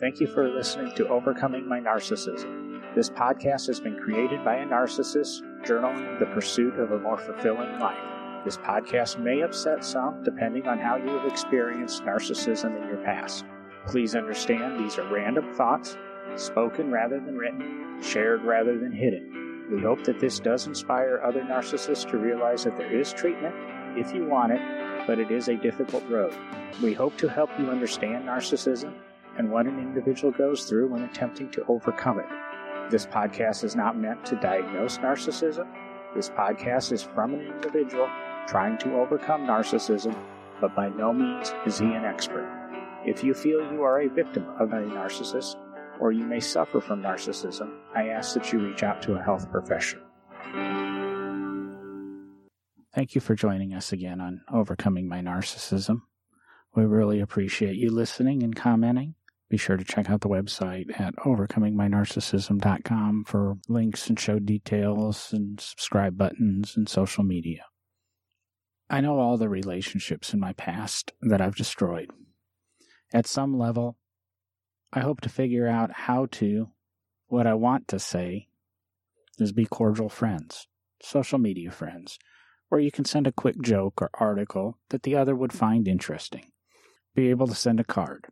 Thank you for listening to Overcoming My Narcissism. This podcast has been created by a narcissist journaling the pursuit of a more fulfilling life. This podcast may upset some depending on how you have experienced narcissism in your past. Please understand these are random thoughts, spoken rather than written, shared rather than hidden. We hope that this does inspire other narcissists to realize that there is treatment if you want it, but it is a difficult road. We hope to help you understand narcissism and what an individual goes through when attempting to overcome it. This podcast is not meant to diagnose narcissism. This podcast is from an individual trying to overcome narcissism, but by no means is he an expert. If you feel you are a victim of a narcissist, or you may suffer from narcissism, I ask that you reach out to a health professional. Thank you for joining us again on Overcoming My Narcissism. We really appreciate you listening and commenting. Be sure to check out the website at overcomingmynarcissism.com for links and show details and subscribe buttons and social media. I know all the relationships in my past that I've destroyed. At some level, I hope to figure out how to, what I want to say is be cordial friends, social media friends, where you can send a quick joke or article that the other would find interesting. Be able to send a card.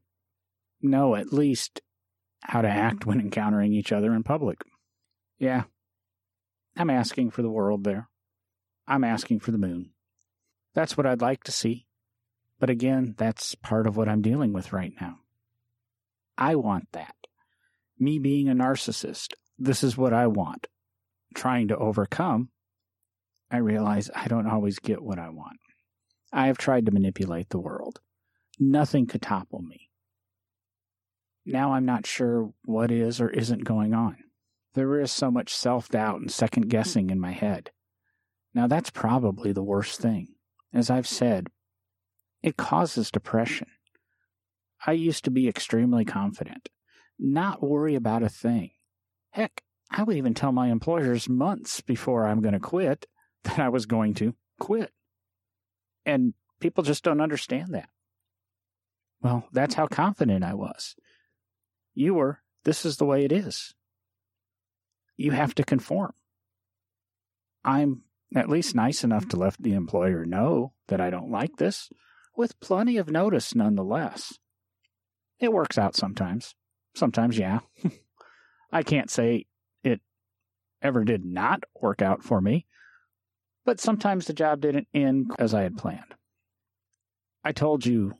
Know at least how to act when encountering each other in public. Yeah, I'm asking for the world there. I'm asking for the moon. That's what I'd like to see. But again, that's part of what I'm dealing with right now. I want that. Me being a narcissist, this is what I want. Trying to overcome, I realize I don't always get what I want. I have tried to manipulate the world. Nothing could topple me. Now I'm not sure what is or isn't going on. There is so much self doubt and second guessing in my head. Now that's probably the worst thing. As I've said, it causes depression. I used to be extremely confident, not worry about a thing. Heck, I would even tell my employers months before I'm going to quit that I was going to quit. And people just don't understand that. Well, that's how confident I was. You were, this is the way it is. You have to conform. I'm at least nice enough to let the employer know that I don't like this, with plenty of notice nonetheless. It works out sometimes. Sometimes, yeah. I can't say it ever did not work out for me, but sometimes the job didn't end as I had planned. I told you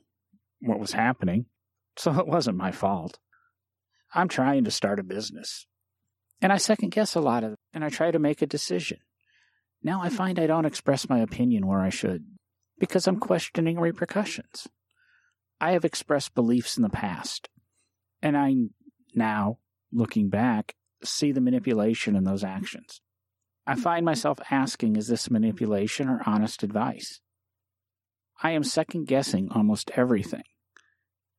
what was happening, so it wasn't my fault. I'm trying to start a business, and I second guess a lot of it, and I try to make a decision. Now I hmm. find I don't express my opinion where I should because I'm questioning repercussions. I have expressed beliefs in the past, and I now, looking back, see the manipulation in those actions. I hmm. find myself asking, is this manipulation or honest advice? I am second guessing almost everything,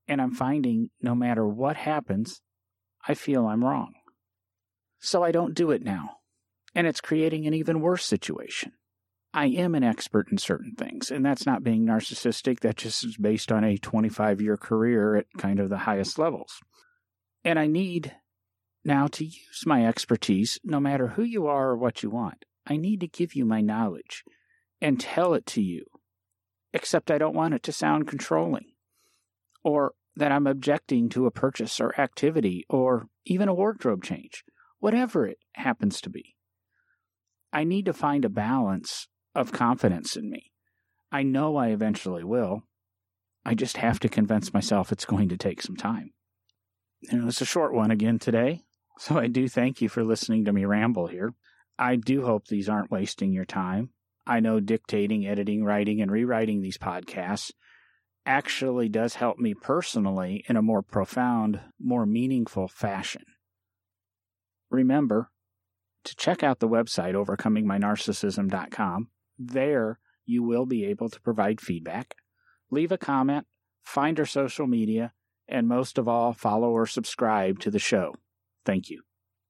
and I'm finding no matter what happens, I feel I'm wrong. So I don't do it now, and it's creating an even worse situation. I am an expert in certain things, and that's not being narcissistic. That just is based on a 25 year career at kind of the highest levels. And I need now to use my expertise, no matter who you are or what you want. I need to give you my knowledge and tell it to you, except I don't want it to sound controlling or that I'm objecting to a purchase or activity or even a wardrobe change, whatever it happens to be. I need to find a balance of confidence in me. I know I eventually will. I just have to convince myself it's going to take some time. And it's a short one again today, so I do thank you for listening to me ramble here. I do hope these aren't wasting your time. I know dictating, editing, writing, and rewriting these podcasts actually does help me personally in a more profound, more meaningful fashion. Remember to check out the website overcomingmynarcissism.com there, you will be able to provide feedback, leave a comment, find our social media, and most of all, follow or subscribe to the show. Thank you.